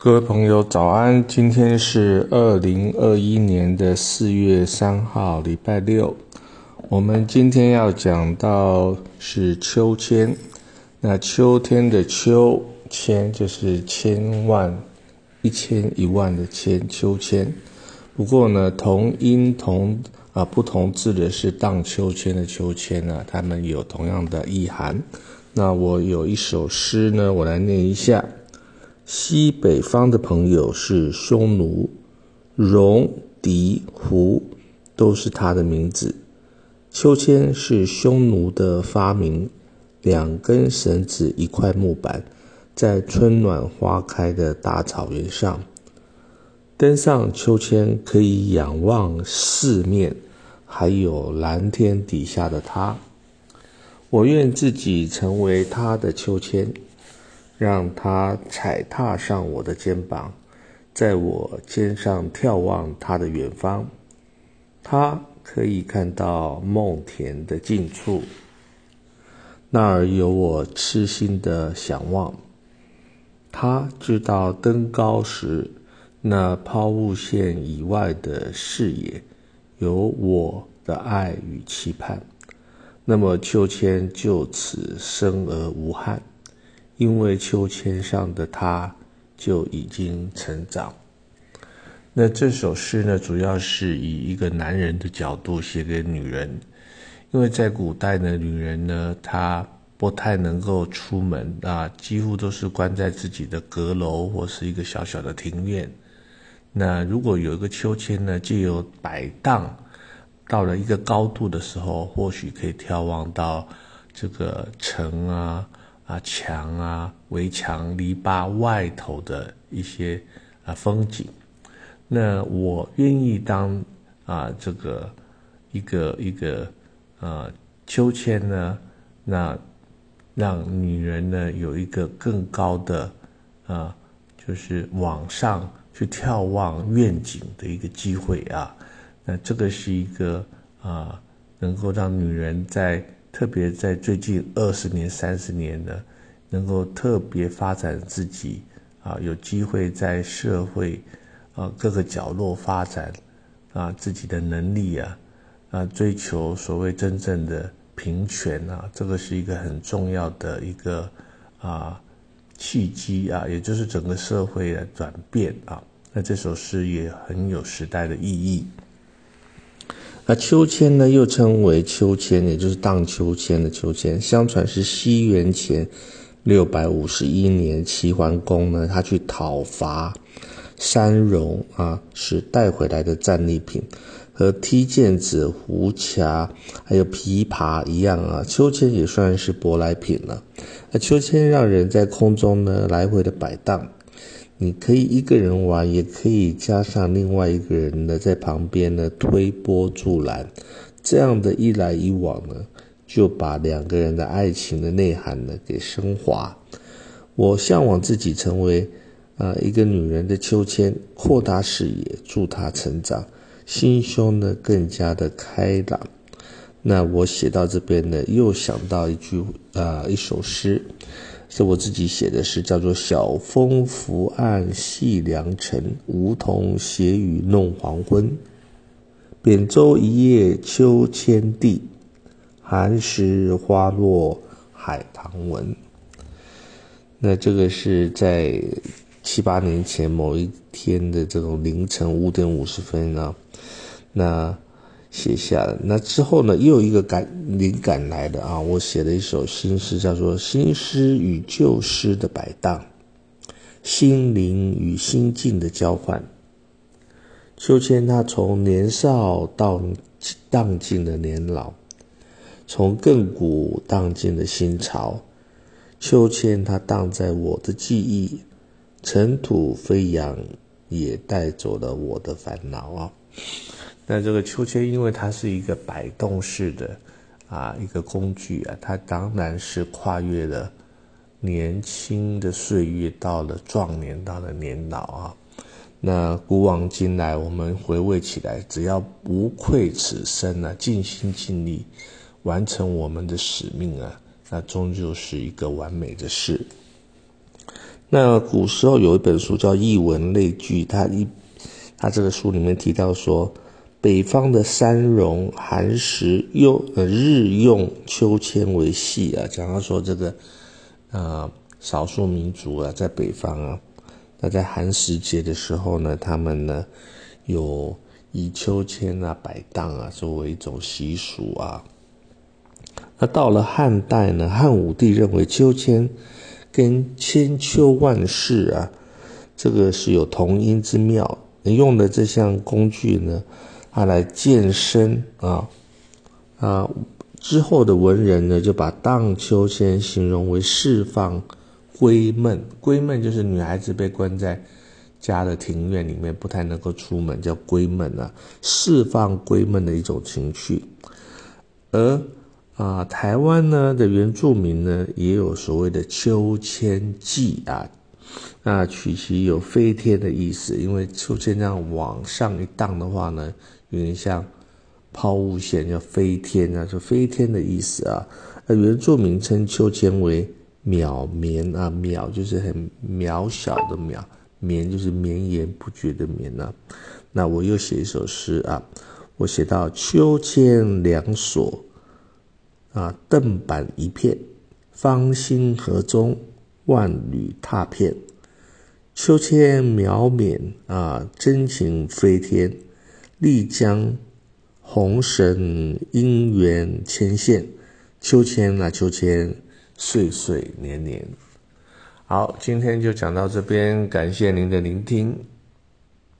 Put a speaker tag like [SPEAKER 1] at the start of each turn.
[SPEAKER 1] 各位朋友，早安！今天是二零二一年的四月三号，礼拜六。我们今天要讲到是秋千。那秋天的秋千就是千万、一千、一万的千秋千。不过呢，同音同啊不同字的是荡秋千的秋千呢，它们有同样的意涵。那我有一首诗呢，我来念一下。西北方的朋友是匈奴，戎、狄、胡都是他的名字。秋千是匈奴的发明，两根绳子，一块木板，在春暖花开的大草原上，登上秋千可以仰望四面，还有蓝天底下的他。我愿自己成为他的秋千。让他踩踏上我的肩膀，在我肩上眺望他的远方，他可以看到梦田的近处，那儿有我痴心的想望。他知道登高时，那抛物线以外的视野，有我的爱与期盼，那么秋千就此生而无憾。因为秋千上的他就已经成长。那这首诗呢，主要是以一个男人的角度写给女人，因为在古代呢，女人呢，她不太能够出门啊，几乎都是关在自己的阁楼或是一个小小的庭院。那如果有一个秋千呢，借由摆荡到了一个高度的时候，或许可以眺望到这个城啊。啊，墙啊，围墙、篱笆外头的一些啊风景，那我愿意当啊这个一个一个呃秋千呢，那让女人呢有一个更高的啊，就是往上去眺望愿景的一个机会啊，那这个是一个啊，能够让女人在。特别在最近二十年、三十年的，能够特别发展自己啊，有机会在社会啊各个角落发展啊自己的能力啊啊，追求所谓真正的平权啊，这个是一个很重要的一个啊契机啊，也就是整个社会的转变啊。那这首诗也很有时代的意义。那秋千呢，又称为秋千，也就是荡秋千的秋千。相传是西元前六百五十一年，齐桓公呢，他去讨伐山戎啊，是带回来的战利品，和踢毽子、胡卡还有琵琶一样啊，秋千也算是舶来品了。那秋千让人在空中呢来回的摆荡。你可以一个人玩，也可以加上另外一个人呢，在旁边呢推波助澜，这样的一来一往呢，就把两个人的爱情的内涵呢给升华。我向往自己成为啊一个女人的秋千，扩大视野，助她成长，心胸呢更加的开朗。那我写到这边呢，又想到一句啊一首诗。是我自己写的诗，叫做“晓风拂岸细凉尘，梧桐斜雨弄黄昏。扁舟一叶秋千地，寒食花落海棠闻。”那这个是在七八年前某一天的这种凌晨五点五十分啊，那。写下了，那之后呢，又一个感灵感来的啊！我写了一首新诗，叫做《新诗与旧诗的摆荡》，心灵与心境的交换。秋千它从年少到荡尽了年老，从亘古荡尽了新潮。秋千它荡在我的记忆，尘土飞扬，也带走了我的烦恼啊！那这个秋千，因为它是一个摆动式的啊一个工具啊，它当然是跨越了年轻的岁月，到了壮年，到了年老啊。那古往今来，我们回味起来，只要不愧此生啊，尽心尽力完成我们的使命啊，那终究是一个完美的事。那古时候有一本书叫《艺文类聚》，它一它这个书里面提到说，北方的山戎寒食用呃日用秋千为戏啊，讲到说这个呃少数民族啊在北方啊，那在寒食节的时候呢，他们呢有以秋千啊摆荡啊作为一种习俗啊。那到了汉代呢，汉武帝认为秋千跟千秋万世啊，这个是有同音之妙。用的这项工具呢，他来健身啊啊。之后的文人呢，就把荡秋千形容为释放闺闷。闺闷就是女孩子被关在家的庭院里面，不太能够出门，叫闺闷啊，释放闺闷的一种情绪。而啊，台湾呢的原住民呢，也有所谓的秋千技啊，那取其有飞天的意思，因为秋千这样往上一荡的话呢，有点像抛物线要飞天啊，就飞天的意思啊。那原住民称秋千为渺绵啊，渺就是很渺小的渺，绵就是绵延不绝的绵啊。那我又写一首诗啊，我写到秋千两索。啊，凳板一片，芳心河中，万缕踏片。秋千渺渺啊，真情飞天。丽江红绳姻缘牵线，秋千啊秋千，岁岁年年。好，今天就讲到这边，感谢您的聆听。